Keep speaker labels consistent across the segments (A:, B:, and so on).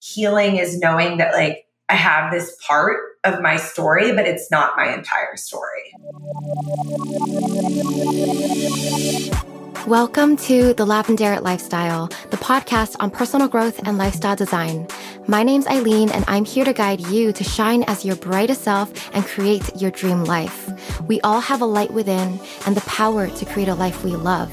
A: healing is knowing that like I have this part of my story, but it's not my entire story.
B: Welcome to the Lavendaire Lifestyle, the podcast on personal growth and lifestyle design. My name's Eileen, and I'm here to guide you to shine as your brightest self and create your dream life. We all have a light within and the power to create a life we love.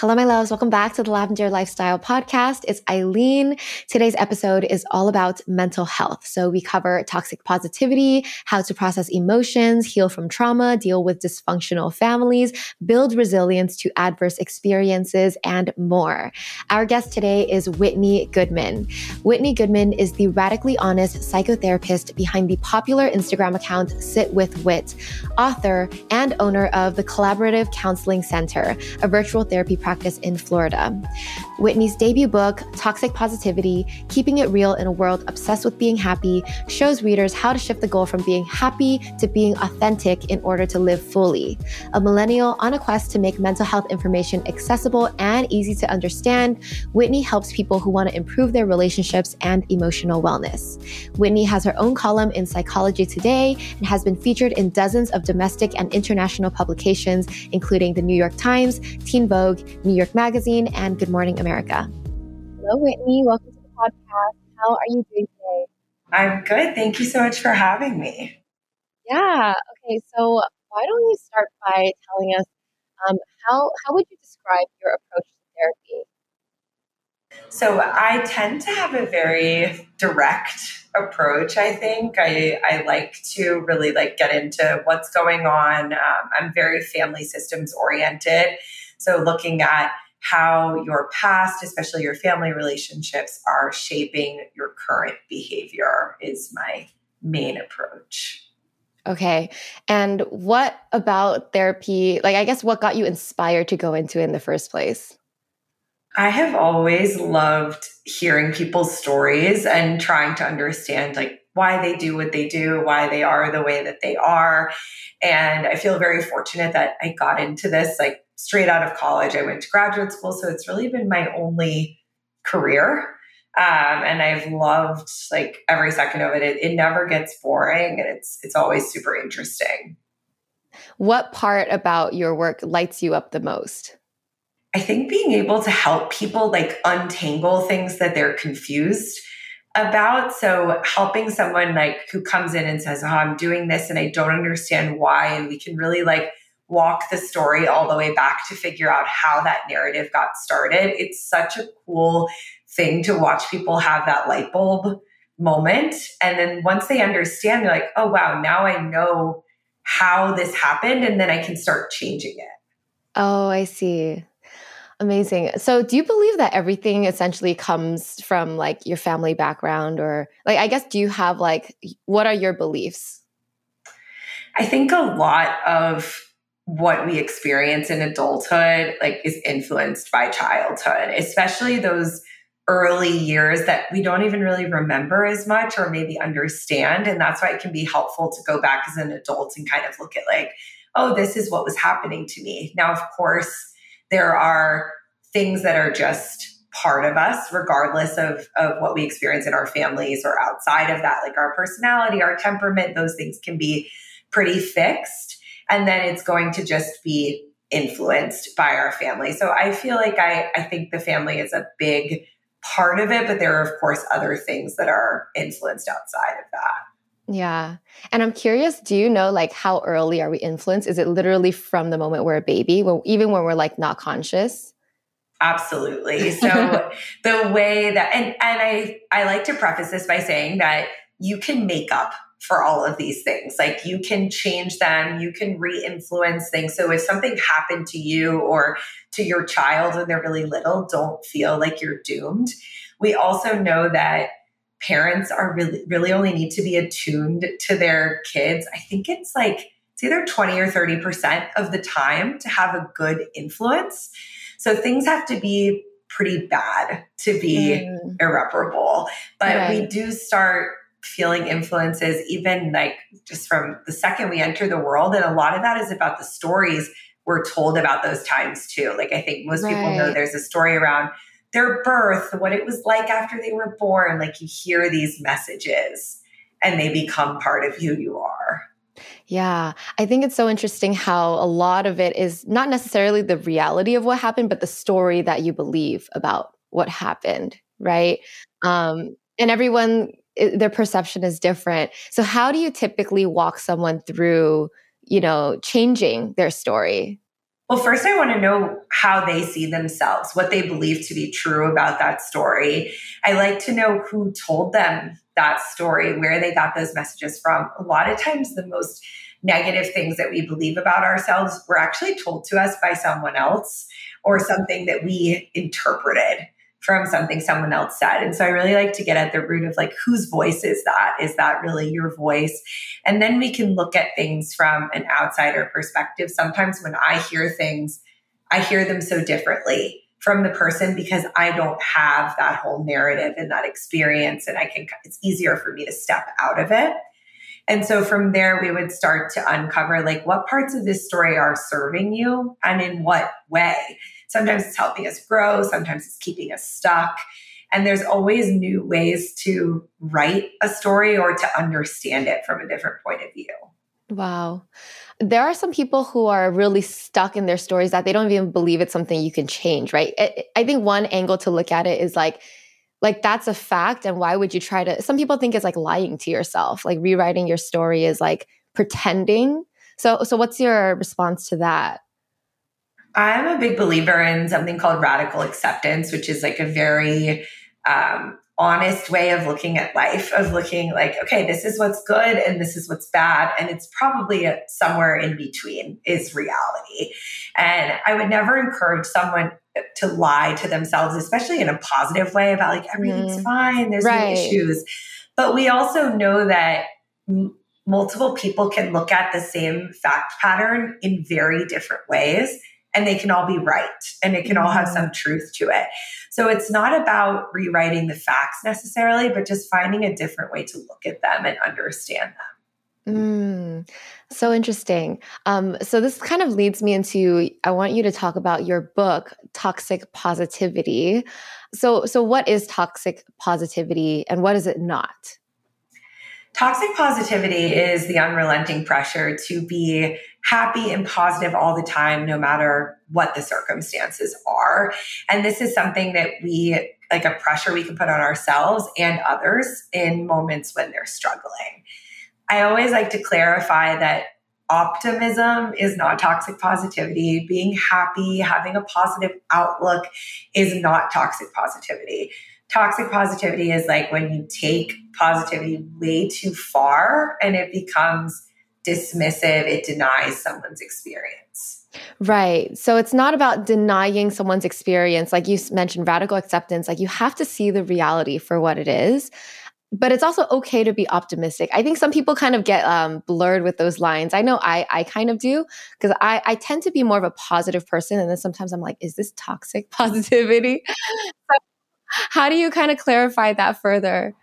B: Hello, my loves. Welcome back to the Lavendaire Lifestyle Podcast. It's Eileen. Today's episode is all about mental health. So we cover toxic positivity, how to process emotions, heal from trauma, deal with dysfunctional families, build resilience to adverse experiences, and more. Our guest today is Whitney Goodman. Whitney Goodman is the radically honest psychotherapist behind the popular Instagram account Sit with Whit, author and owner of the Collaborative Counseling Center, a virtual therapy practice in Florida. Whitney's debut book, Toxic Positivity Keeping It Real in a World Obsessed with Being Happy, shows readers how to shift the goal from being happy to being authentic in order to live fully. A millennial on a quest to make mental health information accessible and easy to understand, Whitney helps people who want to improve their relationships and emotional wellness. Whitney has her own column in Psychology Today and has been featured in dozens of domestic and international publications, including the New York Times, Teen Vogue, New York Magazine, and Good Morning America. Hello, Whitney. Welcome to the podcast. How are you doing today?
A: I'm good. Thank you so much for having me.
B: Yeah. Okay. So, why don't you start by telling us um, how how would you describe your approach to therapy?
A: So, I tend to have a very direct approach. I think I I like to really like get into what's going on. Um, I'm very family systems oriented. So, looking at how your past, especially your family relationships, are shaping your current behavior is my main approach.
B: Okay. And what about therapy? Like, I guess what got you inspired to go into it in the first place?
A: I have always loved hearing people's stories and trying to understand, like, why they do what they do, why they are the way that they are. And I feel very fortunate that I got into this like straight out of college. I went to graduate school. So it's really been my only career. Um, and I've loved like every second of it. it. It never gets boring and it's it's always super interesting.
B: What part about your work lights you up the most?
A: I think being able to help people like untangle things that they're confused about. So helping someone like who comes in and says, Oh, I'm doing this and I don't understand why. And we can really like walk the story all the way back to figure out how that narrative got started. It's such a cool thing to watch people have that light bulb moment. And then once they understand, they're like, oh, wow, now I know how this happened. And then I can start changing it.
B: Oh, I see. Amazing. So, do you believe that everything essentially comes from like your family background, or like, I guess, do you have like, what are your beliefs?
A: I think a lot of what we experience in adulthood like is influenced by childhood especially those early years that we don't even really remember as much or maybe understand. And that's why it can be helpful to go back as an adult and kind of look at like oh this is what was happening to me. Now of course there are things that are just part of us regardless of of what we experience in our families or outside of that like our personality our temperament those things can be pretty fixed and then it's going to just be influenced by our family. So I feel like I, I think the family is a big part of it, but there are, of course, other things that are influenced outside of that.
B: Yeah. And I'm curious, do you know like how early are we influenced? Is it literally from the moment we're a baby, when, even when we're like not conscious?
A: Absolutely. So the way that and and I I like to preface this by saying that you can make up for all of these things. Like you can change them, you can re influence things. So if something happened to you or to your child when they're really little, don't feel like you're doomed. We also know that parents are really, really only need to be attuned to their kids. I think it's like, it's either 20 or 30% of the time to have a good influence. So things have to be pretty bad to be mm. irreparable. But right. we do start feeling influences, even like just from the second we enter the world. And a lot of that is about the stories we're told about those times too. Like I think most right. people know there's a story around their birth, what it was like after they were born. Like you hear these messages and they become part of who you are.
B: Yeah, I think it's so interesting how a lot of it is not necessarily the reality of what happened, but the story that you believe about what happened, right? Um, and everyone, their perception is different. So, how do you typically walk someone through, you know, changing their story?
A: Well, first, I want to know how they see themselves, what they believe to be true about that story. I like to know who told them that story, where they got those messages from. A lot of times, the most negative things that we believe about ourselves were actually told to us by someone else or something that we interpreted from something someone else said. And so I really like to get at the root of like, whose voice is that? Is that really your voice? And then we can look at things from an outsider perspective. Sometimes when I hear things, I hear them so differently from the person because I don't have that whole narrative and that experience. And I can, it's easier for me to step out of it. And so from there, we would start to uncover like what parts of this story are serving you and in what way. Sometimes it's helping us grow, sometimes it's keeping us stuck. And there's always new ways to write a story or to understand it from a different point of view.
B: Wow. There are some people who are really stuck in their stories that they don't even believe it's something you can change, right? I think one angle to look at it is like, like that's a fact. And why would you try to? Some people think it's like lying to yourself, like rewriting your story is like pretending. So, so what's your response to that?
A: I'm a big believer in something called radical acceptance, which is like a very um, honest way of looking at life, of looking like, okay, this is what's good and this is what's bad. And it's probably somewhere in between is reality. And I would never encourage someone to lie to themselves, especially in a positive way about like, everything's mm. fine, there's right. no issues. But we also know that m- multiple people can look at the same fact pattern in very different ways and they can all be right and it can all have some mm-hmm. truth to it. So it's not about rewriting the facts necessarily, but just finding a different way to look at them and understand them.
B: Mm, so interesting. Um, so this kind of leads me into I want you to talk about your book, Toxic Positivity. So, so what is toxic positivity and what is it not?
A: Toxic positivity is the unrelenting pressure to be happy and positive all the time, no matter what the circumstances are. And this is something that we, like a pressure we can put on ourselves and others in moments when they're struggling. I always like to clarify that optimism is not toxic positivity. Being happy, having a positive outlook is not toxic positivity toxic positivity is like when you take positivity way too far and it becomes dismissive, it denies someone's experience.
B: Right. So it's not about denying someone's experience. Like you mentioned, radical acceptance, like you have to see the reality for what it is. But it's also okay to be optimistic. I think some people kind of get um, blurred with those lines. I know I, I kind of do because I, I tend to be more of a positive person. And then sometimes I'm like, is this toxic positivity? How do you kind of clarify that further?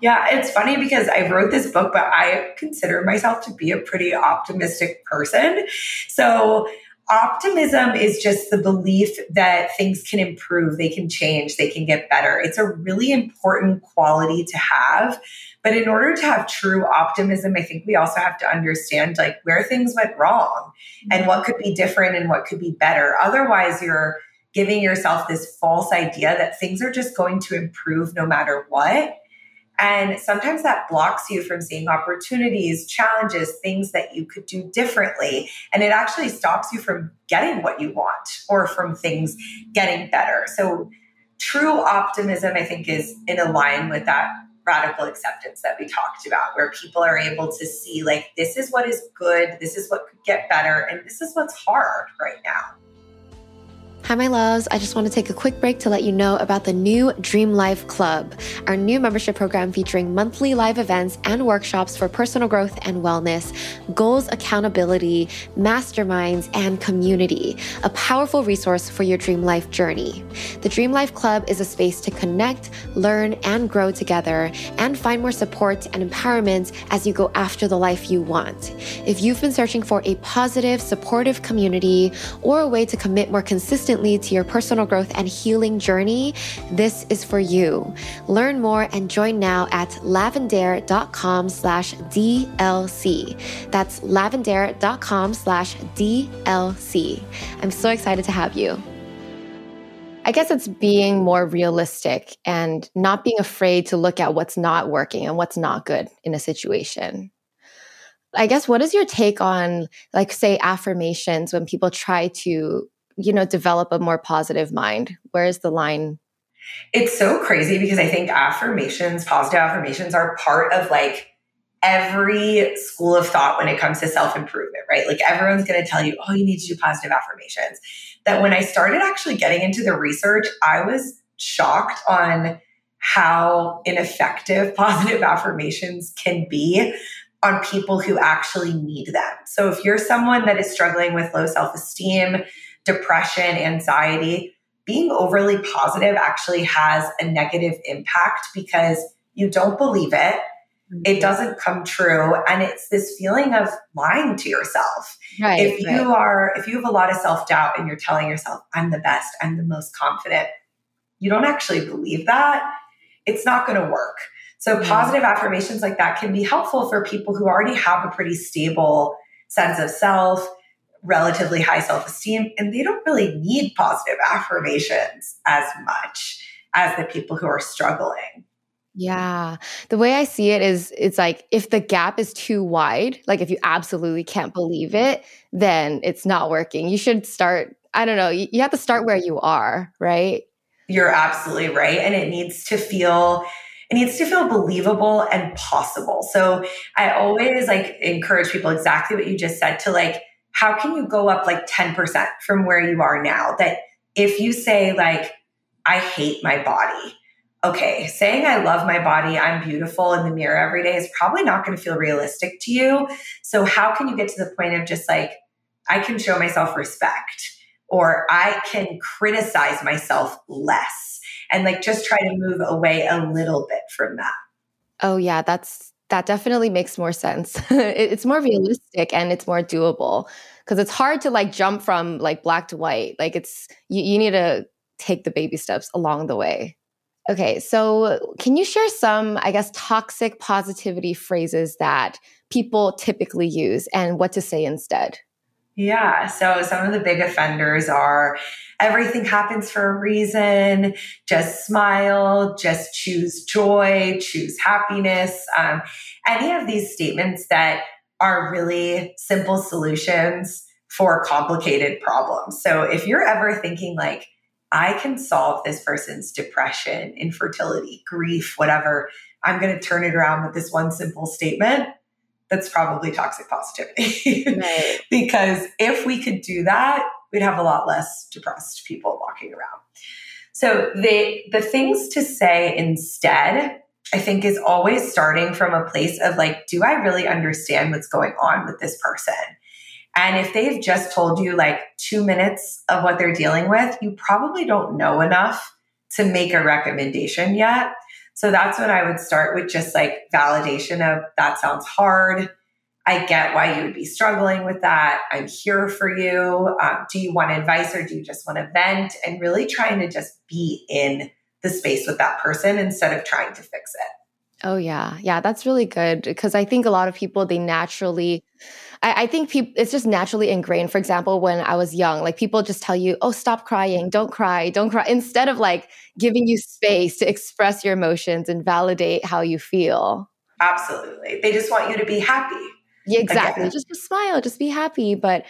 A: Yeah, it's funny because I wrote this book, but I consider myself to be a pretty optimistic person. So, optimism is just the belief that things can improve, they can change, they can get better. It's a really important quality to have. But in order to have true optimism, I think we also have to understand like where things went wrong and mm-hmm. what could be different and what could be better. Otherwise, you're giving yourself this false idea that things are just going to improve no matter what. And sometimes that blocks you from seeing opportunities, challenges, things that you could do differently. And it actually stops you from getting what you want or from things getting better. So, true optimism, I think, is in line with that radical acceptance that we talked about, where people are able to see, like, this is what is good, this is what could get better, and this is what's hard right now.
B: Hi, my loves. I just want to take a quick break to let you know about the new Dream Life Club, our new membership program featuring monthly live events and workshops for personal growth and wellness, goals accountability, masterminds, and community. A powerful resource for your dream life journey. The Dream Life Club is a space to connect, learn, and grow together and find more support and empowerment as you go after the life you want. If you've been searching for a positive, supportive community or a way to commit more consistently, consistently to your personal growth and healing journey, this is for you. Learn more and join now at lavendaire.com slash DLC. That's lavendaire.com slash DLC. I'm so excited to have you. I guess it's being more realistic and not being afraid to look at what's not working and what's not good in a situation. I guess what is your take on like say affirmations when people try to you know, develop a more positive mind? Where is the line?
A: It's so crazy because I think affirmations, positive affirmations are part of like every school of thought when it comes to self improvement, right? Like everyone's going to tell you, oh, you need to do positive affirmations. That when I started actually getting into the research, I was shocked on how ineffective positive affirmations can be on people who actually need them. So if you're someone that is struggling with low self esteem, depression, anxiety, being overly positive actually has a negative impact because you don't believe it. Mm-hmm. It doesn't come true. And it's this feeling of lying to yourself. Right, if you right. are, if you have a lot of self doubt and you're telling yourself, I'm the best, I'm the most confident, you don't actually believe that, it's not going to work. So, mm-hmm. positive affirmations like that can be helpful for people who already have a pretty stable sense of self relatively high self esteem, and they don't really need positive affirmations as much as the people who are struggling.
B: Yeah. The way I see it is it's like if the gap is too wide, like if you absolutely can't believe it, then it's not working. You should start, I don't know, you, you have to start where you are, right?
A: You're absolutely right. And it needs to feel it needs to feel believable and possible. So I always like encourage people exactly what you just said to like how can you go up like 10% from where you are now? That if you say, like, I hate my body, okay, saying I love my body, I'm beautiful in the mirror every day is probably not going to feel realistic to you. So, how can you get to the point of just like, I can show myself respect or I can criticize myself less and like just try to move away a little bit from that?
B: Oh, yeah, that's that definitely makes more sense. it's more realistic and it's more doable because it's hard to like jump from like black to white. Like it's you, you need to take the baby steps along the way. Okay, so can you share some, I guess, toxic positivity phrases that people typically use and what to say instead?
A: Yeah. So some of the big offenders are everything happens for a reason, just smile, just choose joy, choose happiness. Um, any of these statements that are really simple solutions for complicated problems. So if you're ever thinking like, I can solve this person's depression, infertility, grief, whatever, I'm going to turn it around with this one simple statement that's probably toxic positivity. Right. because if we could do that, we'd have a lot less depressed people walking around. So the the things to say instead, I think is always starting from a place of like, do I really understand what's going on with this person? And if they've just told you like two minutes of what they're dealing with, you probably don't know enough to make a recommendation yet. So that's when I would start with just like validation of that sounds hard. I get why you would be struggling with that. I'm here for you. Um, do you want advice or do you just want to vent? And really trying to just be in the space with that person instead of trying to fix it.
B: Oh, yeah. Yeah, that's really good because I think a lot of people, they naturally, I, I think it's just naturally ingrained. For example, when I was young, like people just tell you, oh, stop crying, don't cry, don't cry, instead of like giving you space to express your emotions and validate how you feel.
A: Absolutely. They just want you to be happy.
B: Yeah, exactly. Just, just smile, just be happy. But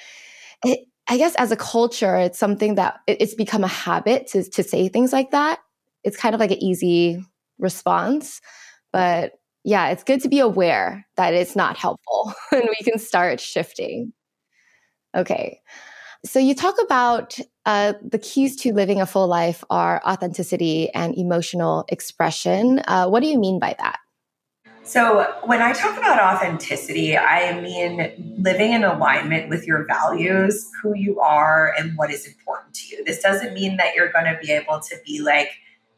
B: it, I guess as a culture, it's something that it, it's become a habit to, to say things like that. It's kind of like an easy response. But yeah, it's good to be aware that it's not helpful and we can start shifting. Okay. So you talk about uh, the keys to living a full life are authenticity and emotional expression. Uh, what do you mean by that?
A: So, when I talk about authenticity, I mean living in alignment with your values, who you are, and what is important to you. This doesn't mean that you're going to be able to be like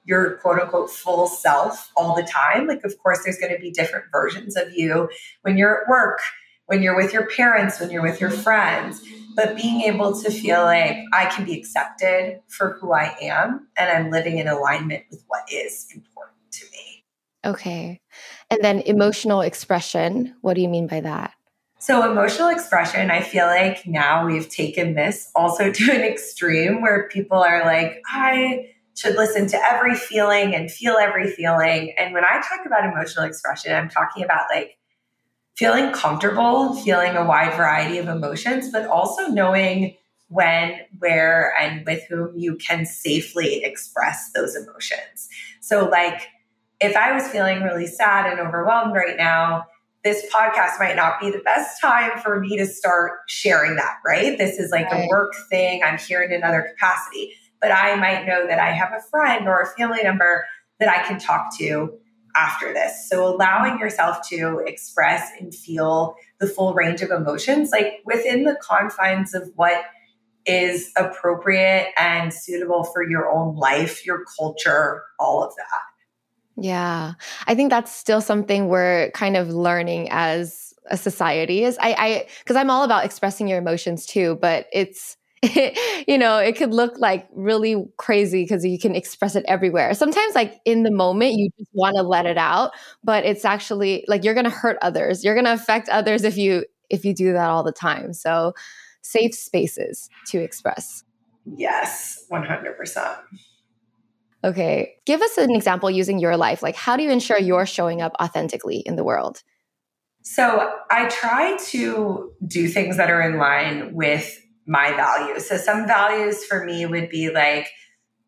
A: your quote unquote full self all the time. Like, of course, there's going to be different versions of you when you're at work, when you're with your parents, when you're with your friends. But being able to feel like I can be accepted for who I am and I'm living in alignment with what is important to me.
B: Okay. And then emotional expression. What do you mean by that?
A: So, emotional expression, I feel like now we've taken this also to an extreme where people are like, I should listen to every feeling and feel every feeling. And when I talk about emotional expression, I'm talking about like feeling comfortable, feeling a wide variety of emotions, but also knowing when, where, and with whom you can safely express those emotions. So, like, if I was feeling really sad and overwhelmed right now, this podcast might not be the best time for me to start sharing that, right? This is like right. a work thing. I'm here in another capacity but I might know that I have a friend or a family member that I can talk to after this. So allowing yourself to express and feel the full range of emotions, like within the confines of what is appropriate and suitable for your own life, your culture, all of that.
B: Yeah. I think that's still something we're kind of learning as a society is I I because I'm all about expressing your emotions too, but it's you know, it could look like really crazy because you can express it everywhere. Sometimes, like in the moment, you just want to let it out, but it's actually like you're going to hurt others. You're going to affect others if you if you do that all the time. So, safe spaces to express.
A: Yes, one hundred percent.
B: Okay, give us an example using your life. Like, how do you ensure you're showing up authentically in the world?
A: So, I try to do things that are in line with my values. So some values for me would be like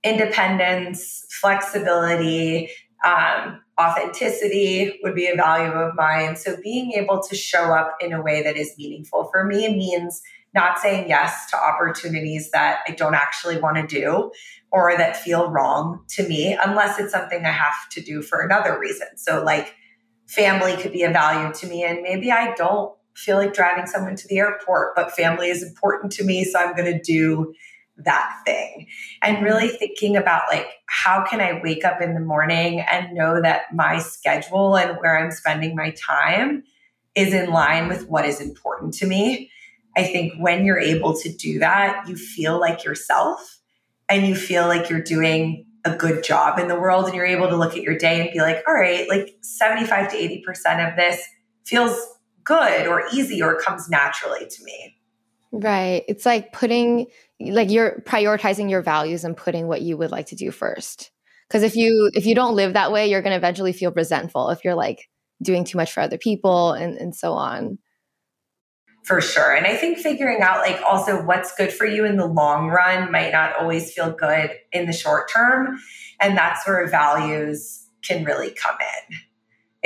A: independence, flexibility, um, authenticity would be a value of mine. So being able to show up in a way that is meaningful for me means not saying yes to opportunities that I don't actually want to do or that feel wrong to me, unless it's something I have to do for another reason. So, like, family could be a value to me, and maybe I don't feel like driving someone to the airport, but family is important to me. So I'm going to do that thing. And really thinking about like, how can I wake up in the morning and know that my schedule and where I'm spending my time is in line with what is important to me. I think when you're able to do that, you feel like yourself and you feel like you're doing a good job in the world and you're able to look at your day and be like, all right, like 75 to 80% of this feels good or easy or comes naturally to me.
B: Right. It's like putting like you're prioritizing your values and putting what you would like to do first. Cuz if you if you don't live that way, you're going to eventually feel resentful if you're like doing too much for other people and and so on.
A: For sure. And I think figuring out like also what's good for you in the long run might not always feel good in the short term, and that's where values can really come in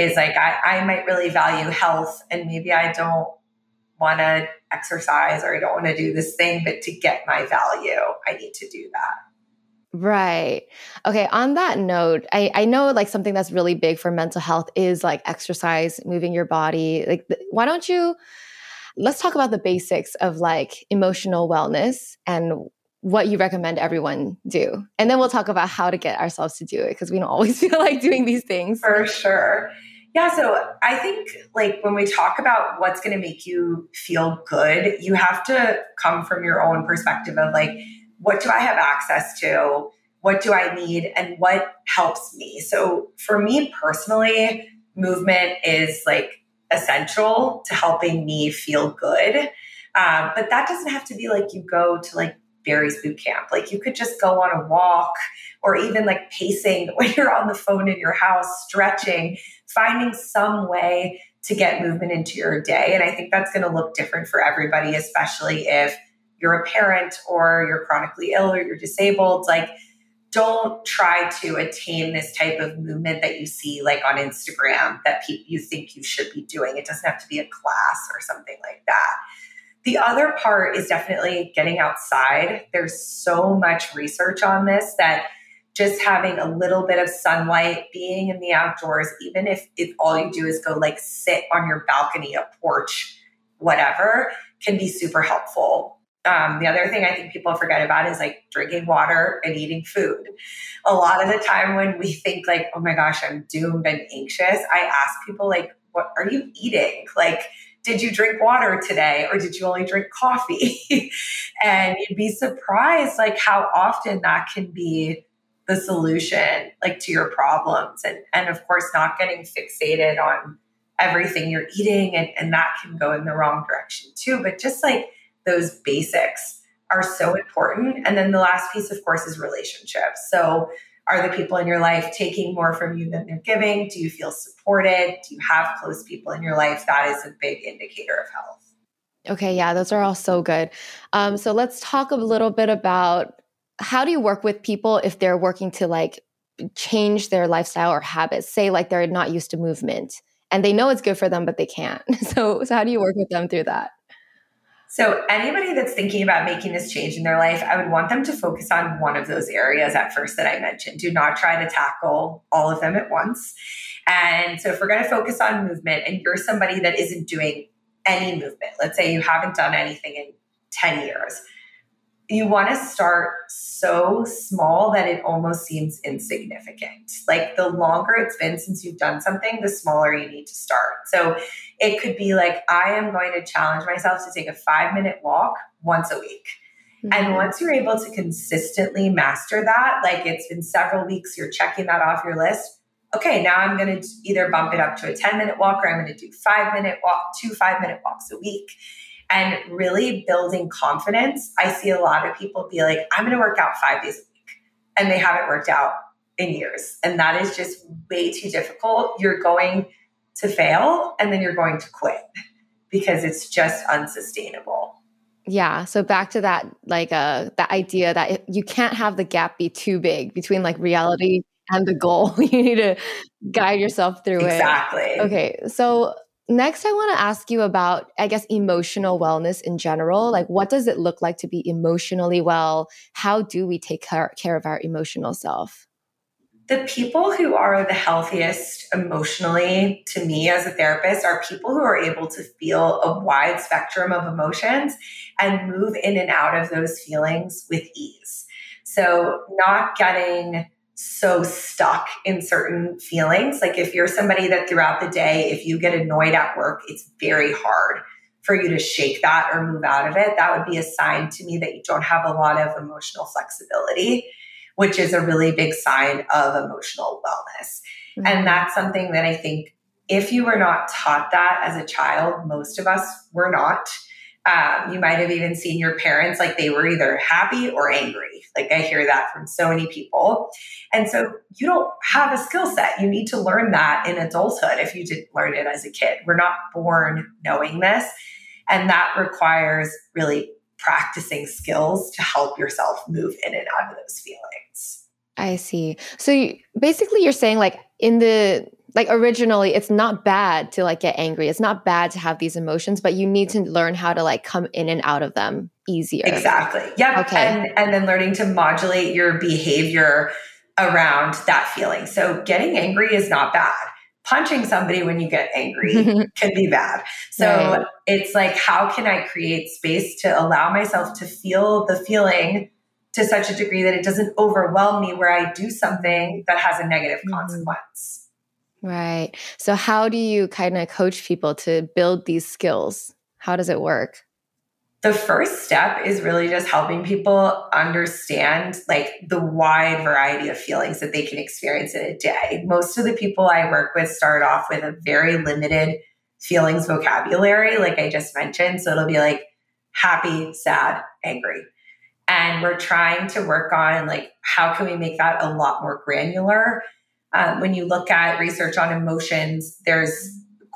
A: is like I, I might really value health and maybe I don't want to exercise or I don't want to do this thing, but to get my value, I need to do that.
B: Right. Okay. On that note, I, I know like something that's really big for mental health is like exercise, moving your body. Like, why don't you let's talk about the basics of like emotional wellness and what you recommend everyone do. And then we'll talk about how to get ourselves to do it because we don't always feel like doing these things.
A: For sure. Yeah, so I think like when we talk about what's going to make you feel good, you have to come from your own perspective of like, what do I have access to? What do I need? And what helps me? So for me personally, movement is like essential to helping me feel good. Um, but that doesn't have to be like you go to like Barry's boot camp. Like you could just go on a walk or even like pacing when you're on the phone in your house, stretching, finding some way to get movement into your day. And I think that's going to look different for everybody, especially if you're a parent or you're chronically ill or you're disabled. Like, don't try to attain this type of movement that you see like on Instagram that pe- you think you should be doing. It doesn't have to be a class or something like that The other part is definitely getting outside. There's so much research on this that just having a little bit of sunlight, being in the outdoors, even if, if all you do is go like sit on your balcony, a porch, whatever, can be super helpful. Um, the other thing I think people forget about is like drinking water and eating food. A lot of the time when we think like, oh my gosh, I'm doomed and anxious, I ask people like, what are you eating? Like, did you drink water today or did you only drink coffee? and you'd be surprised like how often that can be the solution like to your problems and and of course not getting fixated on everything you're eating and, and that can go in the wrong direction too. But just like those basics are so important. And then the last piece of course is relationships. So are the people in your life taking more from you than they're giving? Do you feel supported? Do you have close people in your life? That is a big indicator of health.
B: Okay, yeah, those are all so good. Um, so let's talk a little bit about how do you work with people if they're working to like change their lifestyle or habits? Say like they're not used to movement and they know it's good for them, but they can't. So, so how do you work with them through that?
A: So, anybody that's thinking about making this change in their life, I would want them to focus on one of those areas at first that I mentioned. Do not try to tackle all of them at once. And so, if we're going to focus on movement and you're somebody that isn't doing any movement, let's say you haven't done anything in 10 years, you want to start so small that it almost seems insignificant. Like the longer it's been since you've done something, the smaller you need to start. So it could be like, I am going to challenge myself to take a five minute walk once a week. Mm-hmm. And once you're able to consistently master that, like it's been several weeks, you're checking that off your list. Okay, now I'm going to either bump it up to a 10 minute walk or I'm going to do five minute walk, two five minute walks a week and really building confidence. I see a lot of people be like, I'm going to work out five days a week, and they haven't worked out in years. And that is just way too difficult. You're going to fail and then you're going to quit because it's just unsustainable.
B: Yeah. So back to that, like, uh, the idea that it, you can't have the gap be too big between like reality and the goal. you need to guide yourself through
A: exactly.
B: it. Exactly. Okay. So Next, I want to ask you about, I guess, emotional wellness in general. Like, what does it look like to be emotionally well? How do we take care, of our emotional self?
A: The people who are the healthiest emotionally to me as a therapist are people who are able to feel a wide spectrum of emotions and move in and out of those feelings with ease. So, not getting so stuck in certain feelings. Like if you're somebody that throughout the day, if you get annoyed at work, it's very hard for you to shake that or move out of it. That would be a sign to me that you don't have a lot of emotional flexibility, which is a really big sign of emotional wellness. Mm-hmm. And that's something that I think if you were not taught that as a child, most of us were not. Um, you might have even seen your parents like they were either happy or angry. Like I hear that from so many people. And so you don't have a skill set. You need to learn that in adulthood if you didn't learn it as a kid. We're not born knowing this. And that requires really practicing skills to help yourself move in and out of those feelings.
B: I see. So you, basically, you're saying, like, in the like originally it's not bad to like get angry it's not bad to have these emotions but you need to learn how to like come in and out of them easier
A: exactly yeah okay and and then learning to modulate your behavior around that feeling so getting angry is not bad punching somebody when you get angry can be bad so right. it's like how can i create space to allow myself to feel the feeling to such a degree that it doesn't overwhelm me where i do something that has a negative mm-hmm. consequence
B: Right. So, how do you kind of coach people to build these skills? How does it work?
A: The first step is really just helping people understand like the wide variety of feelings that they can experience in a day. Most of the people I work with start off with a very limited feelings vocabulary, like I just mentioned. So it'll be like happy, sad, angry. And we're trying to work on like how can we make that a lot more granular um, when you look at research on emotions, there's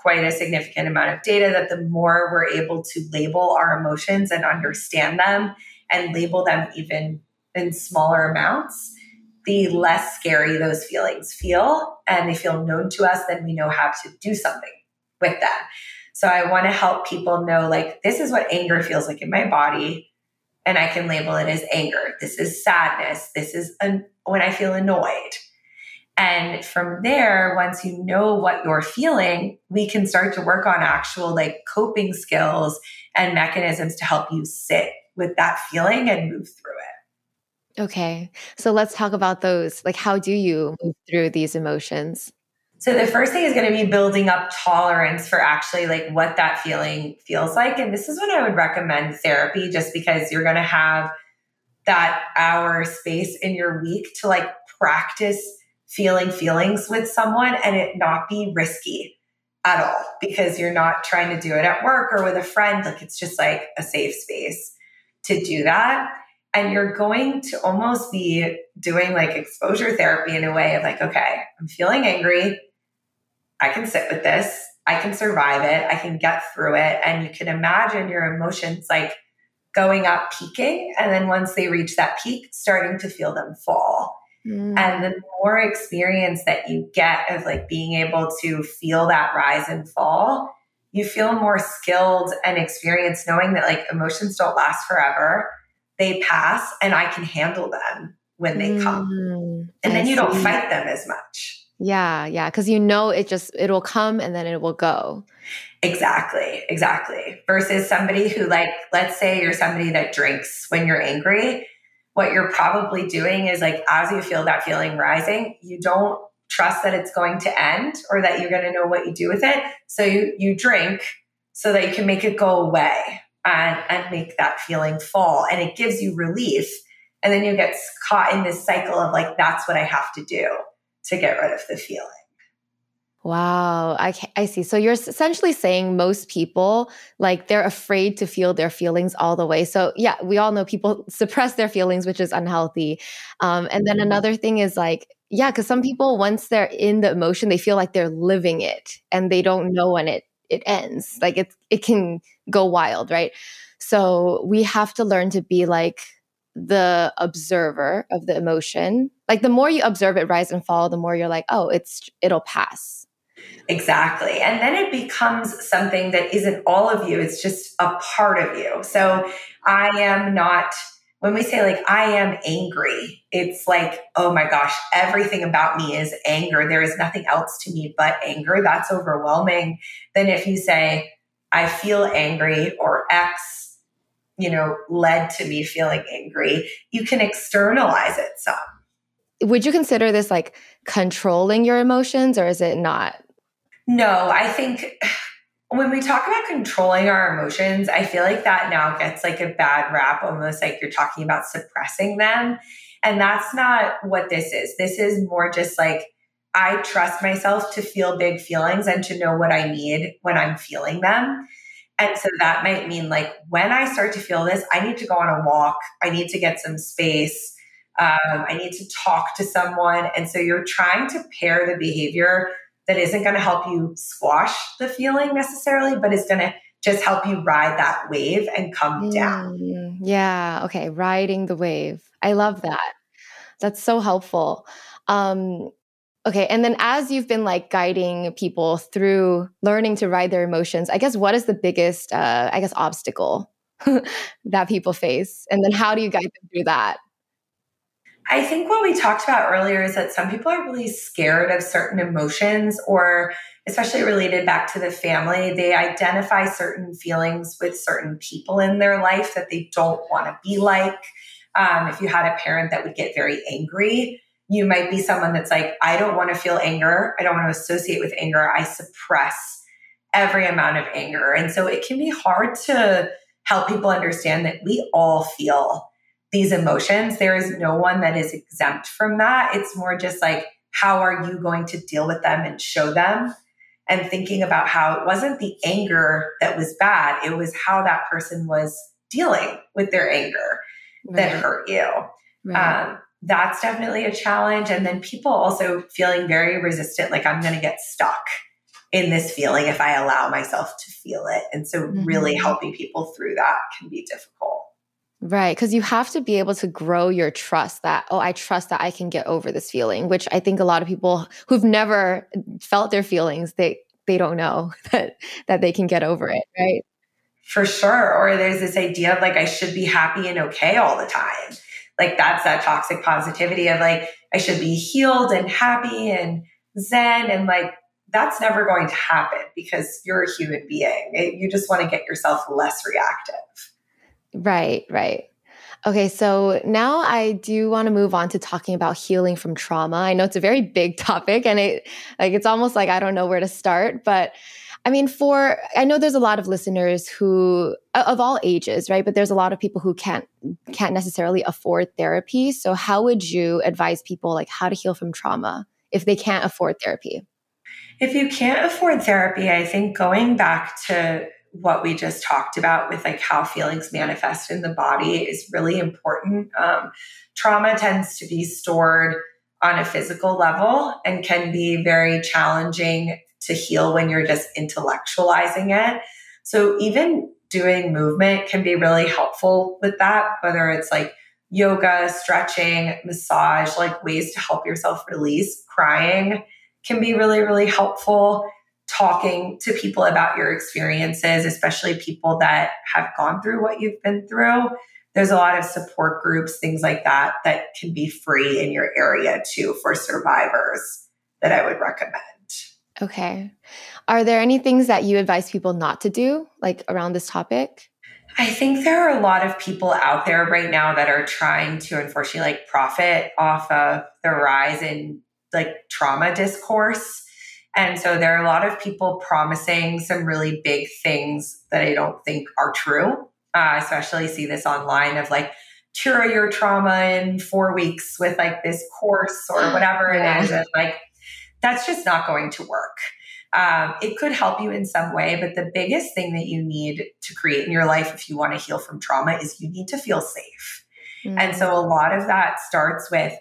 A: quite a significant amount of data that the more we're able to label our emotions and understand them and label them even in smaller amounts, the less scary those feelings feel and they feel known to us, then we know how to do something with them. So I want to help people know like, this is what anger feels like in my body. And I can label it as anger. This is sadness. This is an, when I feel annoyed. And from there, once you know what you're feeling, we can start to work on actual like coping skills and mechanisms to help you sit with that feeling and move through it.
B: Okay. So let's talk about those. Like, how do you move through these emotions?
A: So the first thing is going to be building up tolerance for actually like what that feeling feels like. And this is when I would recommend therapy just because you're going to have that hour space in your week to like practice feeling feelings with someone and it not be risky at all because you're not trying to do it at work or with a friend. Like it's just like a safe space to do that. And you're going to almost be doing like exposure therapy in a way of like, okay, I'm feeling angry. I can sit with this. I can survive it. I can get through it. And you can imagine your emotions like going up, peaking. And then once they reach that peak, starting to feel them fall. Mm. And the more experience that you get of like being able to feel that rise and fall, you feel more skilled and experienced knowing that like emotions don't last forever. They pass and I can handle them when they mm. come. And I then you see. don't fight them as much.
B: Yeah, yeah, because you know it just it'll come and then it will go.
A: Exactly, exactly. Versus somebody who like let's say you're somebody that drinks when you're angry, what you're probably doing is like as you feel that feeling rising, you don't trust that it's going to end or that you're going to know what you do with it. So you you drink so that you can make it go away and and make that feeling fall and it gives you relief and then you get caught in this cycle of like that's what I have to do to get rid of the feeling.
B: Wow, I I see. So you're essentially saying most people like they're afraid to feel their feelings all the way. So yeah, we all know people suppress their feelings, which is unhealthy. Um, and then mm-hmm. another thing is like yeah, because some people once they're in the emotion, they feel like they're living it, and they don't know when it it ends. Like it it can go wild, right? So we have to learn to be like the observer of the emotion. Like the more you observe it rise and fall, the more you're like, oh, it's it'll pass.
A: Exactly. And then it becomes something that isn't all of you, it's just a part of you. So I am not when we say like I am angry, it's like, oh my gosh, everything about me is anger. There is nothing else to me but anger. That's overwhelming. Then if you say, I feel angry or X you know, led to me feeling angry, you can externalize it some.
B: Would you consider this like controlling your emotions or is it not?
A: No, I think when we talk about controlling our emotions, I feel like that now gets like a bad rap, almost like you're talking about suppressing them. And that's not what this is. This is more just like, I trust myself to feel big feelings and to know what I need when I'm feeling them. And so that might mean like when I start to feel this, I need to go on a walk. I need to get some space. Um, I need to talk to someone. And so you're trying to pair the behavior that isn't going to help you squash the feeling necessarily, but is going to just help you ride that wave and come down.
B: Mm, yeah. Okay. Riding the wave. I love that. That's so helpful. Um, Okay. And then as you've been like guiding people through learning to ride their emotions, I guess what is the biggest, uh, I guess, obstacle that people face? And then how do you guide them through that?
A: I think what we talked about earlier is that some people are really scared of certain emotions, or especially related back to the family. They identify certain feelings with certain people in their life that they don't want to be like. Um, if you had a parent that would get very angry, you might be someone that's like, I don't want to feel anger. I don't want to associate with anger. I suppress every amount of anger. And so it can be hard to help people understand that we all feel these emotions. There is no one that is exempt from that. It's more just like, how are you going to deal with them and show them? And thinking about how it wasn't the anger that was bad, it was how that person was dealing with their anger right. that hurt you. Right. Um, that's definitely a challenge. And then people also feeling very resistant, like I'm going to get stuck in this feeling if I allow myself to feel it. And so, mm-hmm. really helping people through that can be difficult.
B: Right. Because you have to be able to grow your trust that, oh, I trust that I can get over this feeling, which I think a lot of people who've never felt their feelings, they, they don't know that that they can get over it, right?
A: For sure. Or there's this idea of like I should be happy and okay all the time. Like that's that toxic positivity of like I should be healed and happy and zen and like that's never going to happen because you're a human being. Eh, you just want to get yourself less reactive.
B: Right, right. Okay, so now I do want to move on to talking about healing from trauma. I know it's a very big topic and it like it's almost like I don't know where to start, but I mean for I know there's a lot of listeners who of all ages, right? But there's a lot of people who can't can't necessarily afford therapy. So how would you advise people like how to heal from trauma if they can't afford therapy?
A: If you can't afford therapy, I think going back to what we just talked about with like how feelings manifest in the body is really important. Um, trauma tends to be stored on a physical level and can be very challenging to heal when you're just intellectualizing it. So even doing movement can be really helpful with that, whether it's like yoga, stretching, massage, like ways to help yourself release. Crying can be really, really helpful talking to people about your experiences, especially people that have gone through what you've been through. There's a lot of support groups, things like that, that can be free in your area too for survivors that I would recommend.
B: Okay. Are there any things that you advise people not to do, like around this topic?
A: I think there are a lot of people out there right now that are trying to unfortunately like profit off of the rise in like trauma discourse and so there are a lot of people promising some really big things that I don't think are true. Uh, especially see this online of like cure your trauma in four weeks with like this course or whatever yeah. it is. And like that's just not going to work. Um, it could help you in some way, but the biggest thing that you need to create in your life if you want to heal from trauma is you need to feel safe. Mm-hmm. And so a lot of that starts with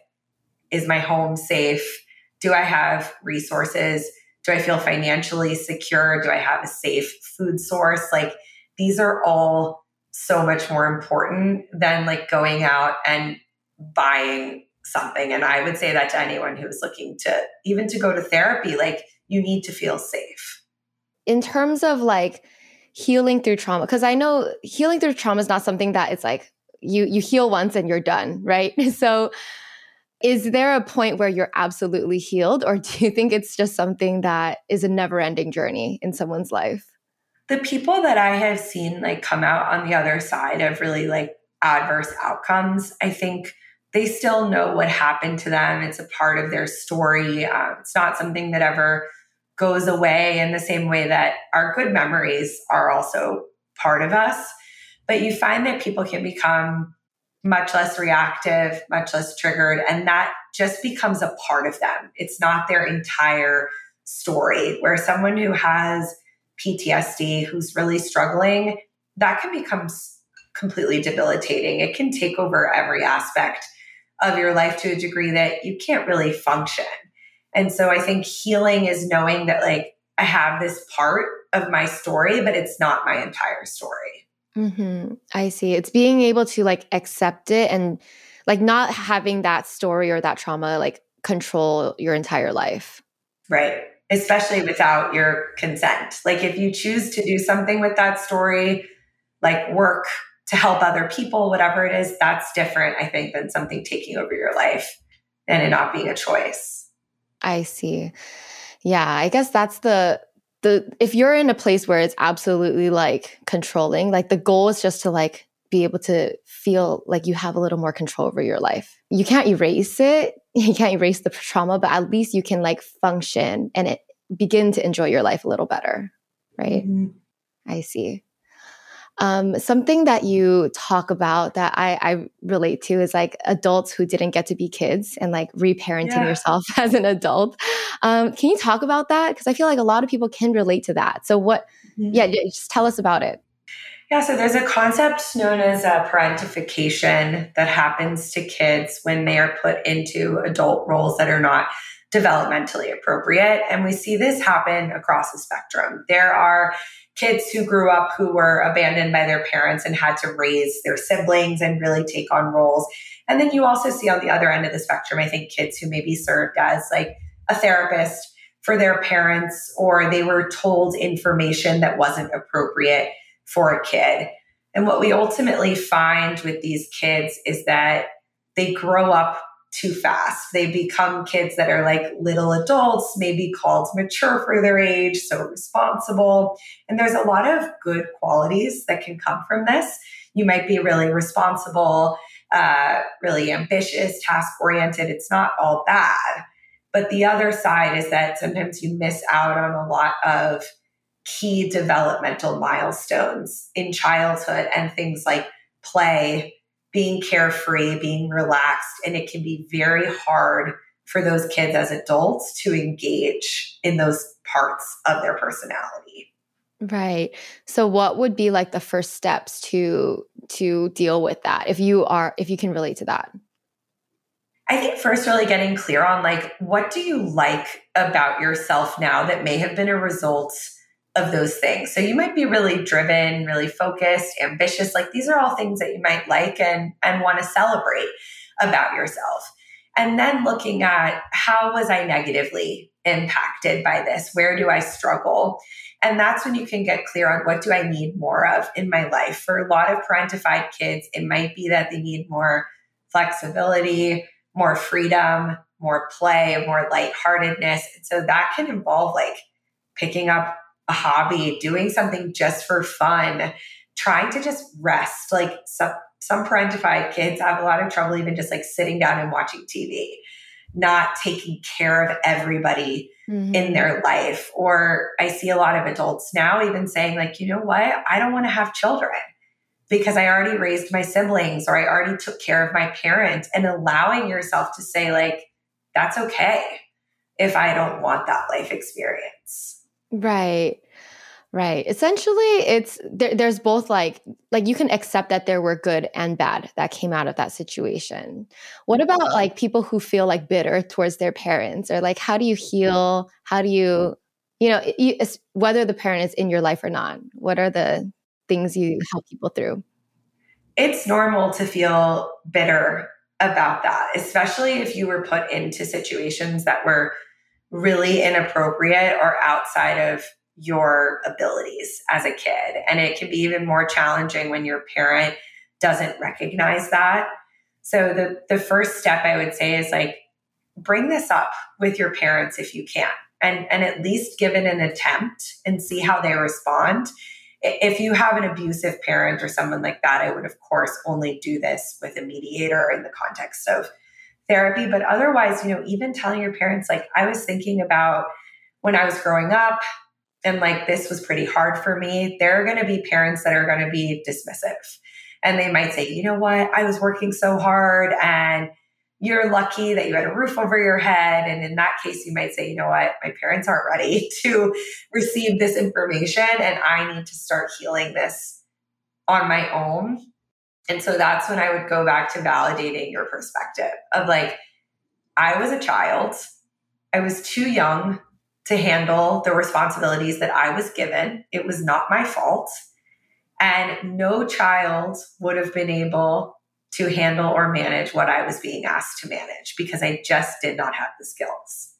A: is my home safe? Do I have resources? Do I feel financially secure? Do I have a safe food source? Like these are all so much more important than like going out and buying something. And I would say that to anyone who's looking to even to go to therapy, like you need to feel safe.
B: In terms of like healing through trauma, because I know healing through trauma is not something that it's like you you heal once and you're done, right? So is there a point where you're absolutely healed, or do you think it's just something that is a never ending journey in someone's life?
A: The people that I have seen like come out on the other side of really like adverse outcomes, I think they still know what happened to them. It's a part of their story. Um, it's not something that ever goes away in the same way that our good memories are also part of us. But you find that people can become much less reactive, much less triggered. And that just becomes a part of them. It's not their entire story. Where someone who has PTSD, who's really struggling, that can become completely debilitating. It can take over every aspect of your life to a degree that you can't really function. And so I think healing is knowing that, like, I have this part of my story, but it's not my entire story.
B: Mm-hmm. I see. It's being able to like accept it and like not having that story or that trauma like control your entire life.
A: Right. Especially without your consent. Like if you choose to do something with that story, like work to help other people, whatever it is, that's different, I think, than something taking over your life and it not being a choice.
B: I see. Yeah, I guess that's the the if you're in a place where it's absolutely like controlling, like the goal is just to like be able to feel like you have a little more control over your life. You can't erase it. You can't erase the trauma, but at least you can like function and it begin to enjoy your life a little better. Right. Mm-hmm. I see. Um, something that you talk about that I, I, relate to is like adults who didn't get to be kids and like reparenting yeah. yourself as an adult. Um, can you talk about that? Because I feel like a lot of people can relate to that. So, what, mm-hmm. yeah, just tell us about it.
A: Yeah, so there's a concept known as uh, parentification that happens to kids when they are put into adult roles that are not developmentally appropriate. And we see this happen across the spectrum. There are kids who grew up who were abandoned by their parents and had to raise their siblings and really take on roles. And then you also see on the other end of the spectrum, I think kids who maybe served as like a therapist for their parents or they were told information that wasn't appropriate for a kid. And what we ultimately find with these kids is that they grow up too fast. They become kids that are like little adults, maybe called mature for their age, so responsible. And there's a lot of good qualities that can come from this. You might be really responsible, uh, really ambitious, task oriented. It's not all bad. But the other side is that sometimes you miss out on a lot of key developmental milestones in childhood and things like play, being carefree, being relaxed. And it can be very hard for those kids as adults to engage in those parts of their personality.
B: Right. So what would be like the first steps to to deal with that if you are if you can relate to that?
A: I think first really getting clear on like what do you like about yourself now that may have been a result of those things. So you might be really driven, really focused, ambitious. Like these are all things that you might like and and want to celebrate about yourself. And then looking at how was I negatively impacted by this? Where do I struggle? And that's when you can get clear on what do I need more of in my life. For a lot of parentified kids, it might be that they need more flexibility, more freedom, more play, more lightheartedness. And so that can involve like picking up a hobby, doing something just for fun, trying to just rest. Like some some parentified kids have a lot of trouble even just like sitting down and watching TV, not taking care of everybody mm-hmm. in their life. Or I see a lot of adults now even saying, like, you know what? I don't want to have children because I already raised my siblings or I already took care of my parents and allowing yourself to say, like, that's okay if I don't want that life experience.
B: Right. Right. Essentially, it's there, there's both like like you can accept that there were good and bad that came out of that situation. What about mm-hmm. like people who feel like bitter towards their parents or like how do you heal? How do you you know, you, whether the parent is in your life or not? What are the things you help people through?
A: It's normal to feel bitter about that, especially if you were put into situations that were really inappropriate or outside of your abilities as a kid. And it can be even more challenging when your parent doesn't recognize that. So the the first step I would say is like bring this up with your parents if you can and and at least give it an attempt and see how they respond. If you have an abusive parent or someone like that, I would of course only do this with a mediator in the context of therapy. But otherwise, you know, even telling your parents, like, I was thinking about when I was growing up and like this was pretty hard for me, there are going to be parents that are going to be dismissive. And they might say, you know what, I was working so hard and you're lucky that you had a roof over your head. And in that case, you might say, you know what, my parents aren't ready to receive this information and I need to start healing this on my own. And so that's when I would go back to validating your perspective of like, I was a child, I was too young to handle the responsibilities that I was given. It was not my fault. And no child would have been able to handle or manage what I was being asked to manage because I just did not have the skills.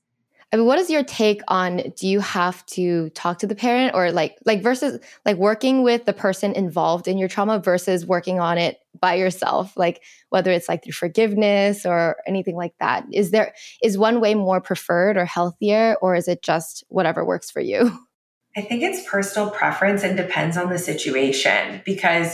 B: I mean, what is your take on do you have to talk to the parent or like like versus like working with the person involved in your trauma versus working on it by yourself, like whether it's like through forgiveness or anything like that. Is there is one way more preferred or healthier or is it just whatever works for you?
A: I think it's personal preference and depends on the situation because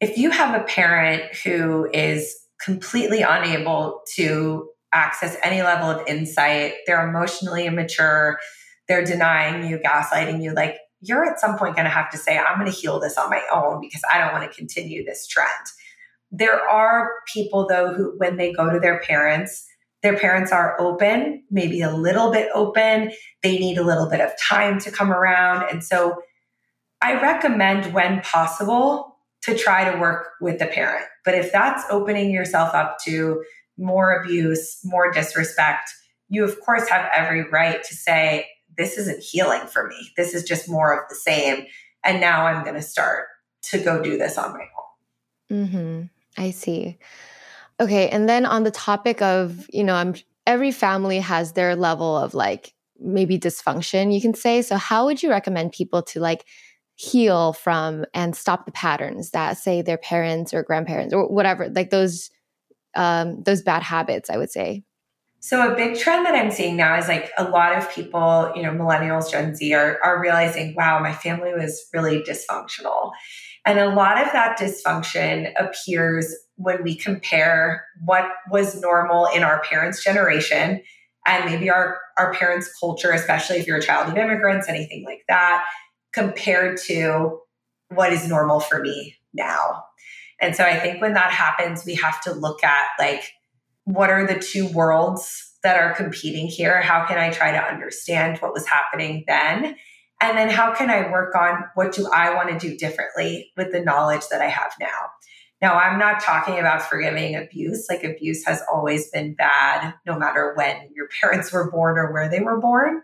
A: if you have a parent who is completely unable to access any level of insight. They're emotionally immature. They're denying you, gaslighting you. Like you're at some point going to have to say, I'm going to heal this on my own because I don't want to continue this trend. There are people, though, who, when they go to their parents, their parents are open, maybe a little bit open. They need a little bit of time to come around. And so I recommend, when possible, to try to work with the parent. But if that's opening yourself up to more abuse, more disrespect, you of course have every right to say, this isn't healing for me. This is just more of the same. And now I'm going to start to go do this on my
B: own. Mm-hmm. I see. Okay. And then on the topic of, you know, I'm every family has their level of like maybe dysfunction, you can say. So, how would you recommend people to like heal from and stop the patterns that say their parents or grandparents or whatever, like those um, those bad habits? I would say.
A: So a big trend that I'm seeing now is like a lot of people, you know, millennials, Gen Z are, are realizing, wow, my family was really dysfunctional. And a lot of that dysfunction appears when we compare what was normal in our parents' generation and maybe our, our parents' culture, especially if you're a child of immigrants, anything like that, compared to what is normal for me now. And so I think when that happens, we have to look at like, what are the two worlds that are competing here? How can I try to understand what was happening then? And then how can I work on what do I want to do differently with the knowledge that I have now? Now, I'm not talking about forgiving abuse. Like, abuse has always been bad, no matter when your parents were born or where they were born.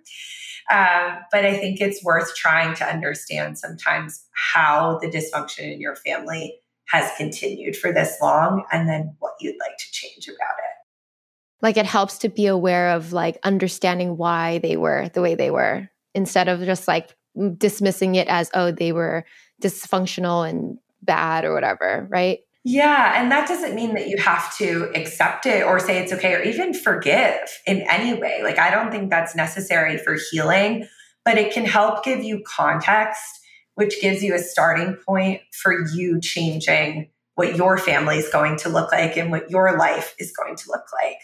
A: Um, but I think it's worth trying to understand sometimes how the dysfunction in your family has continued for this long and then what you'd like to change about it.
B: Like it helps to be aware of like understanding why they were the way they were instead of just like dismissing it as oh they were dysfunctional and bad or whatever right?
A: Yeah and that doesn't mean that you have to accept it or say it's okay or even forgive in any way. Like i don't think that's necessary for healing but it can help give you context which gives you a starting point for you changing what your family is going to look like and what your life is going to look like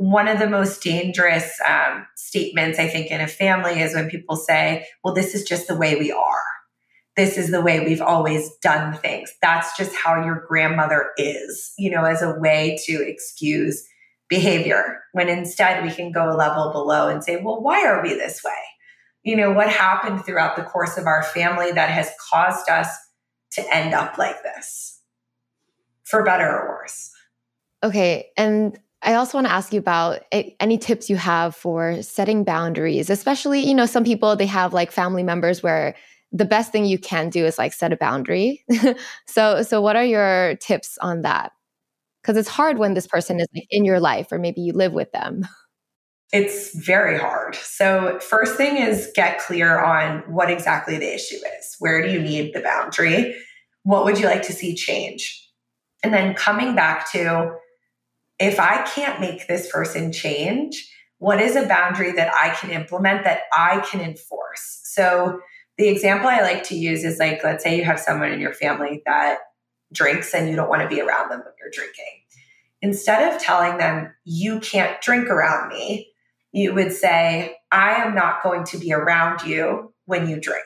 A: one of the most dangerous um, statements, I think, in a family is when people say, well, this is just the way we are. This is the way we've always done things. That's just how your grandmother is, you know, as a way to excuse behavior. When instead we can go a level below and say, well, why are we this way? You know, what happened throughout the course of our family that has caused us to end up like this, for better or worse?
B: Okay. And I also want to ask you about any tips you have for setting boundaries, especially, you know, some people they have like family members where the best thing you can do is like set a boundary. so so what are your tips on that? Cuz it's hard when this person is in your life or maybe you live with them.
A: It's very hard. So first thing is get clear on what exactly the issue is. Where do you need the boundary? What would you like to see change? And then coming back to if I can't make this person change, what is a boundary that I can implement that I can enforce? So, the example I like to use is like, let's say you have someone in your family that drinks and you don't want to be around them when you're drinking. Instead of telling them, you can't drink around me, you would say, I am not going to be around you when you drink.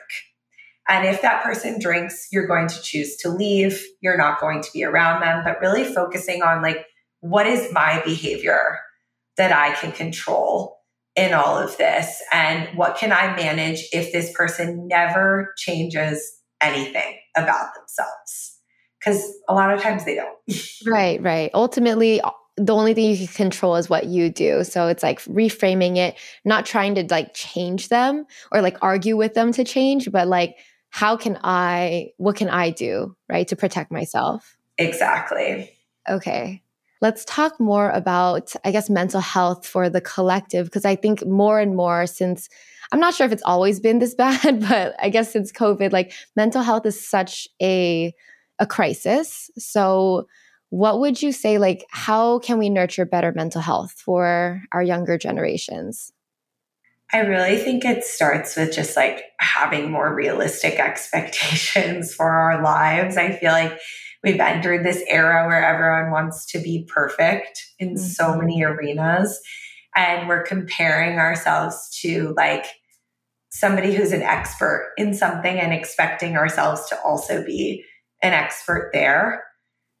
A: And if that person drinks, you're going to choose to leave. You're not going to be around them, but really focusing on like, what is my behavior that I can control in all of this? And what can I manage if this person never changes anything about themselves? Because a lot of times they don't.
B: right, right. Ultimately, the only thing you can control is what you do. So it's like reframing it, not trying to like change them or like argue with them to change, but like, how can I, what can I do, right, to protect myself?
A: Exactly.
B: Okay. Let's talk more about, I guess, mental health for the collective, because I think more and more since I'm not sure if it's always been this bad, but I guess since COVID, like mental health is such a a crisis. So what would you say like how can we nurture better mental health for our younger generations?
A: I really think it starts with just like having more realistic expectations for our lives. I feel like we've entered this era where everyone wants to be perfect in mm-hmm. so many arenas and we're comparing ourselves to like somebody who's an expert in something and expecting ourselves to also be an expert there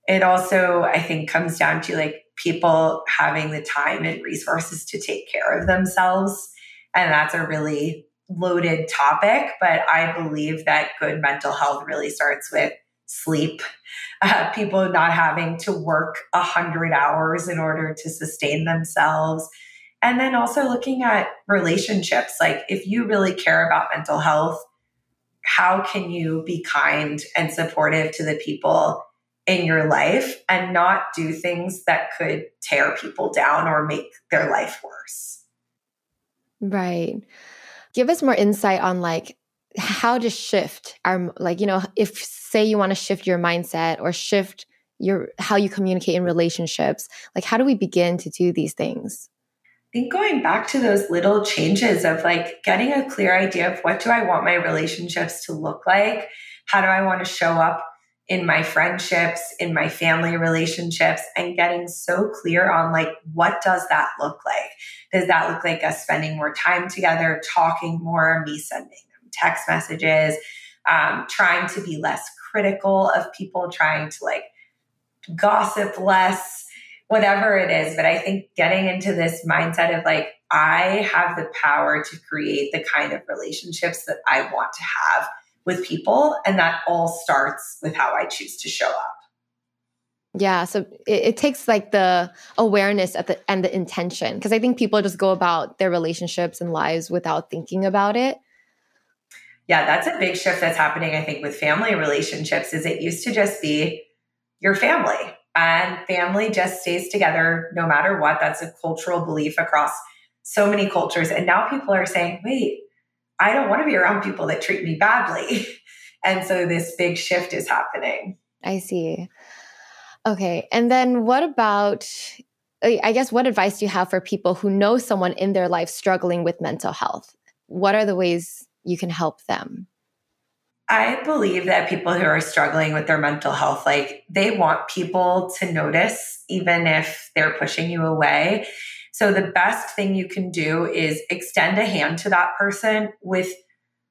A: it also i think comes down to like people having the time and resources to take care of themselves and that's a really loaded topic but i believe that good mental health really starts with sleep, uh, people not having to work 100 hours in order to sustain themselves. And then also looking at relationships. Like, if you really care about mental health, how can you be kind and supportive to the people in your life and not do things that could tear people down or make their life worse?
B: Right. Give us more insight on like how to shift our like you know if say you want to shift your mindset or shift your how you communicate in relationships like how do we begin to do these things
A: I think going back to those little changes of like getting a clear idea of what do I want my relationships to look like? How do I want to show up in my friendships, in my family relationships, and getting so clear on like, what does that look like? Does that look like us spending more time together, talking more, me sending them text messages, um, trying to be less critical of people, trying to like gossip less? whatever it is. But I think getting into this mindset of like, I have the power to create the kind of relationships that I want to have with people. And that all starts with how I choose to show up.
B: Yeah, so it, it, takes like the awareness at the and the intention because I think people just go about their relationships and lives without thinking about it.
A: Yeah, that's a big shift that's happening I think with family relationships is it used to just be your family and family just stays together no matter what. That's a cultural belief across so many cultures. And now people are saying, wait, I don't want to be around people that treat me badly. and so this big shift is happening.
B: I see. Okay. And then what about, I guess, what advice do you have for people who know someone in their life struggling with mental health? What are the ways you can help them?
A: I believe that people who are struggling with their mental health, like they want people to notice, even if they're pushing you away. So the best thing you can do is extend a hand to that person with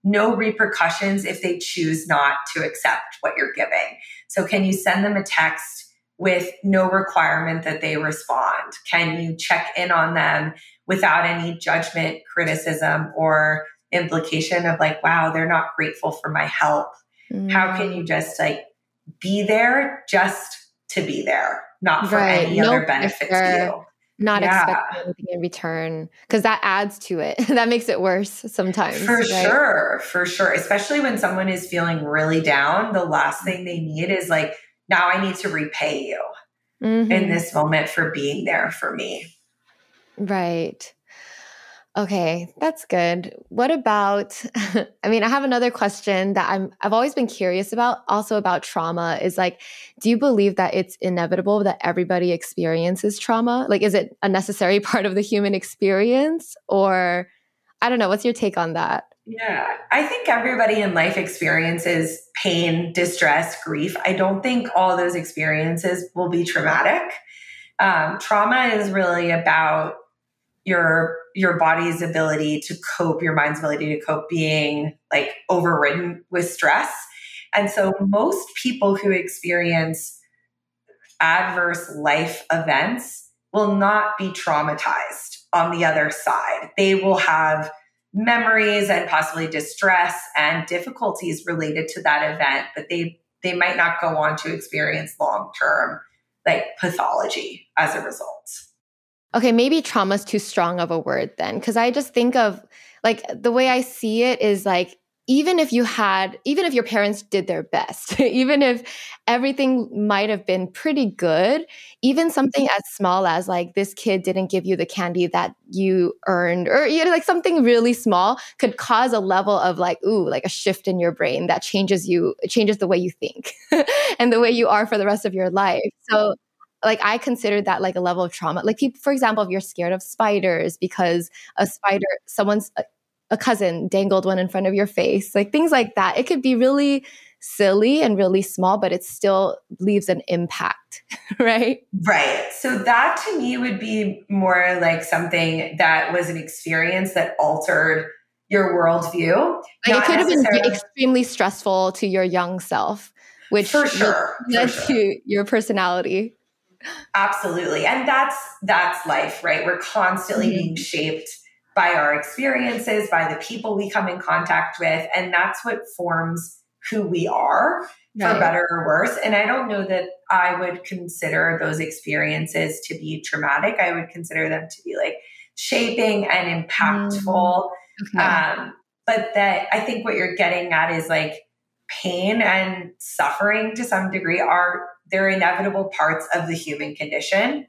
A: no repercussions if they choose not to accept what you're giving. So can you send them a text with no requirement that they respond? Can you check in on them without any judgment, criticism, or implication of like, wow, they're not grateful for my help. Mm. How can you just like be there just to be there, not for right. any no other benefit to you?
B: Not yeah. expecting anything in return because that adds to it. that makes it worse sometimes.
A: For right? sure. For sure. Especially when someone is feeling really down, the last thing they need is like, now I need to repay you mm-hmm. in this moment for being there for me.
B: Right. Okay, that's good. What about I mean, I have another question that I'm I've always been curious about also about trauma is like do you believe that it's inevitable that everybody experiences trauma? Like is it a necessary part of the human experience or I don't know, what's your take on that?
A: Yeah, I think everybody in life experiences pain, distress, grief. I don't think all those experiences will be traumatic. Um, trauma is really about your your body's ability to cope, your mind's ability to cope being like overridden with stress. And so most people who experience adverse life events will not be traumatized on the other side. They will have memories and possibly distress and difficulties related to that event, but they they might not go on to experience long-term like pathology as a result
B: okay, maybe trauma is too strong of a word then. Cause I just think of like the way I see it is like, even if you had, even if your parents did their best, even if everything might have been pretty good, even something as small as like this kid didn't give you the candy that you earned, or you know, like something really small could cause a level of like, ooh, like a shift in your brain that changes you, changes the way you think and the way you are for the rest of your life. So like I consider that like a level of trauma. Like people, for example, if you're scared of spiders because a spider, someone's a, a cousin dangled one in front of your face, like things like that. It could be really silly and really small, but it still leaves an impact, right?
A: Right. So that to me would be more like something that was an experience that altered your worldview.
B: Like it could have been extremely stressful to your young self, which
A: for sure,
B: led
A: sure.
B: to your personality.
A: Absolutely. And that's that's life, right? We're constantly mm-hmm. being shaped by our experiences, by the people we come in contact with, and that's what forms who we are right. for better or worse. And I don't know that I would consider those experiences to be traumatic. I would consider them to be like shaping and impactful. Mm-hmm. Okay. Um, but that I think what you're getting at is like pain and suffering to some degree are they're inevitable parts of the human condition.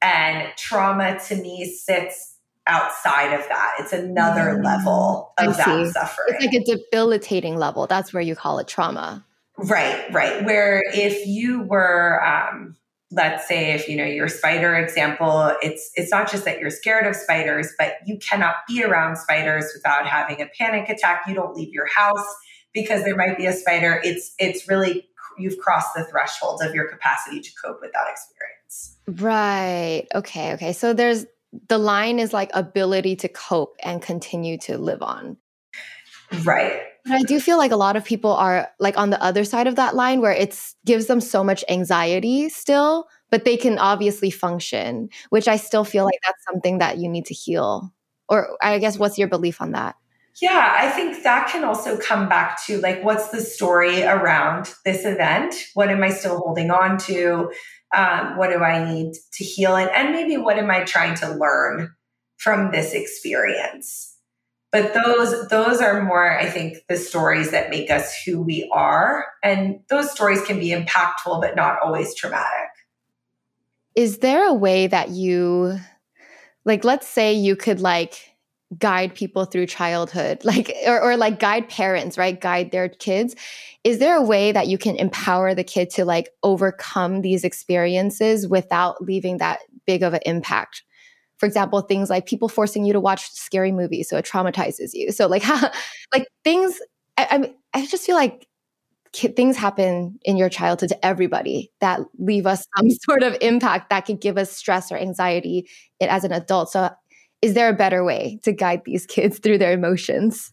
A: And trauma to me sits outside of that. It's another mm. level of that suffering.
B: It's like a debilitating level. That's where you call it trauma.
A: Right, right. Where if you were, um, let's say, if you know your spider example, it's it's not just that you're scared of spiders, but you cannot be around spiders without having a panic attack. You don't leave your house because there might be a spider. It's it's really you've crossed the threshold of your capacity to cope with that experience.
B: Right. Okay. Okay. So there's the line is like ability to cope and continue to live on.
A: Right.
B: But I do feel like a lot of people are like on the other side of that line where it gives them so much anxiety still, but they can obviously function, which I still feel like that's something that you need to heal. Or I guess what's your belief on that?
A: Yeah, I think that can also come back to like, what's the story around this event? What am I still holding on to? Um, what do I need to heal? And, and maybe what am I trying to learn from this experience? but those those are more i think the stories that make us who we are and those stories can be impactful but not always traumatic
B: is there a way that you like let's say you could like guide people through childhood like or, or like guide parents right? Guide their kids. Is there a way that you can empower the kid to like overcome these experiences without leaving that big of an impact? For example things like people forcing you to watch scary movies so it traumatizes you. So like how like things I, I, I just feel like things happen in your childhood to everybody that leave us some sort of impact that could give us stress or anxiety as an adult. So is there a better way to guide these kids through their emotions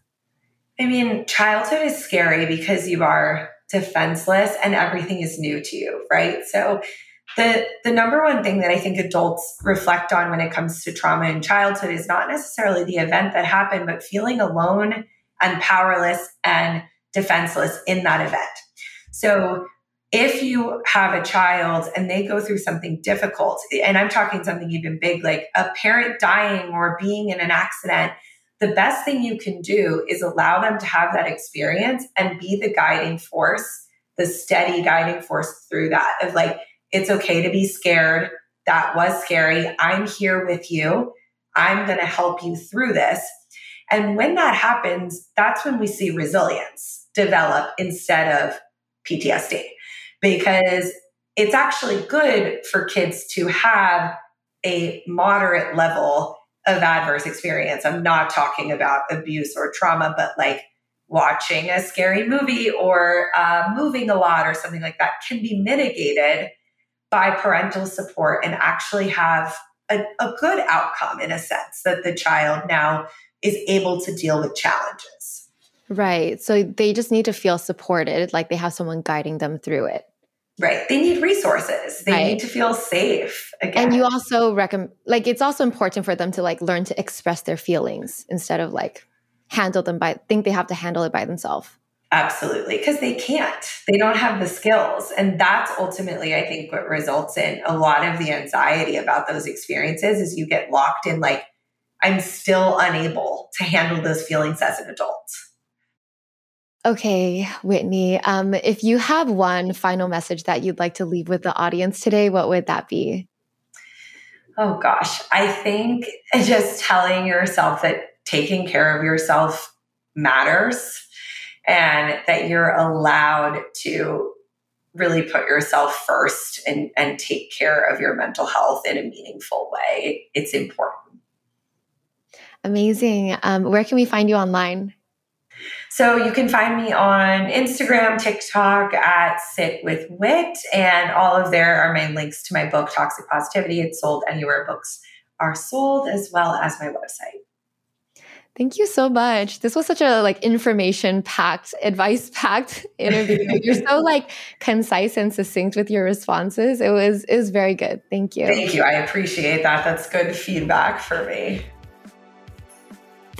A: i mean childhood is scary because you are defenseless and everything is new to you right so the the number one thing that I think adults reflect on when it comes to trauma in childhood is not necessarily the event that happened, but feeling alone and powerless and defenseless in that event. So if you have a child and they go through something difficult, and I'm talking something even big like a parent dying or being in an accident, the best thing you can do is allow them to have that experience and be the guiding force, the steady guiding force through that of like, it's okay to be scared. That was scary. I'm here with you. I'm going to help you through this. And when that happens, that's when we see resilience develop instead of PTSD because it's actually good for kids to have a moderate level of adverse experience. I'm not talking about abuse or trauma, but like watching a scary movie or uh, moving a lot or something like that can be mitigated by parental support and actually have a, a good outcome in a sense that the child now is able to deal with challenges.
B: Right. So they just need to feel supported, like they have someone guiding them through it.
A: Right. They need resources. They right. need to feel safe again.
B: And you also recommend like it's also important for them to like learn to express their feelings instead of like handle them by think they have to handle it by themselves.
A: Absolutely, because they can't. They don't have the skills. And that's ultimately, I think, what results in a lot of the anxiety about those experiences is you get locked in like, I'm still unable to handle those feelings as an adult.
B: Okay, Whitney, um, if you have one final message that you'd like to leave with the audience today, what would that be?
A: Oh gosh, I think just telling yourself that taking care of yourself matters and that you're allowed to really put yourself first and, and take care of your mental health in a meaningful way. It's important.
B: Amazing. Um, where can we find you online?
A: So you can find me on Instagram, TikTok at Sit with Whit, and all of there are my links to my book, Toxic Positivity. It's sold anywhere books are sold, as well as my website.
B: Thank you so much. This was such a like information packed, advice packed interview. You're so like concise and succinct with your responses. It was it was very good. Thank you.
A: Thank you. I appreciate that. That's good feedback for me.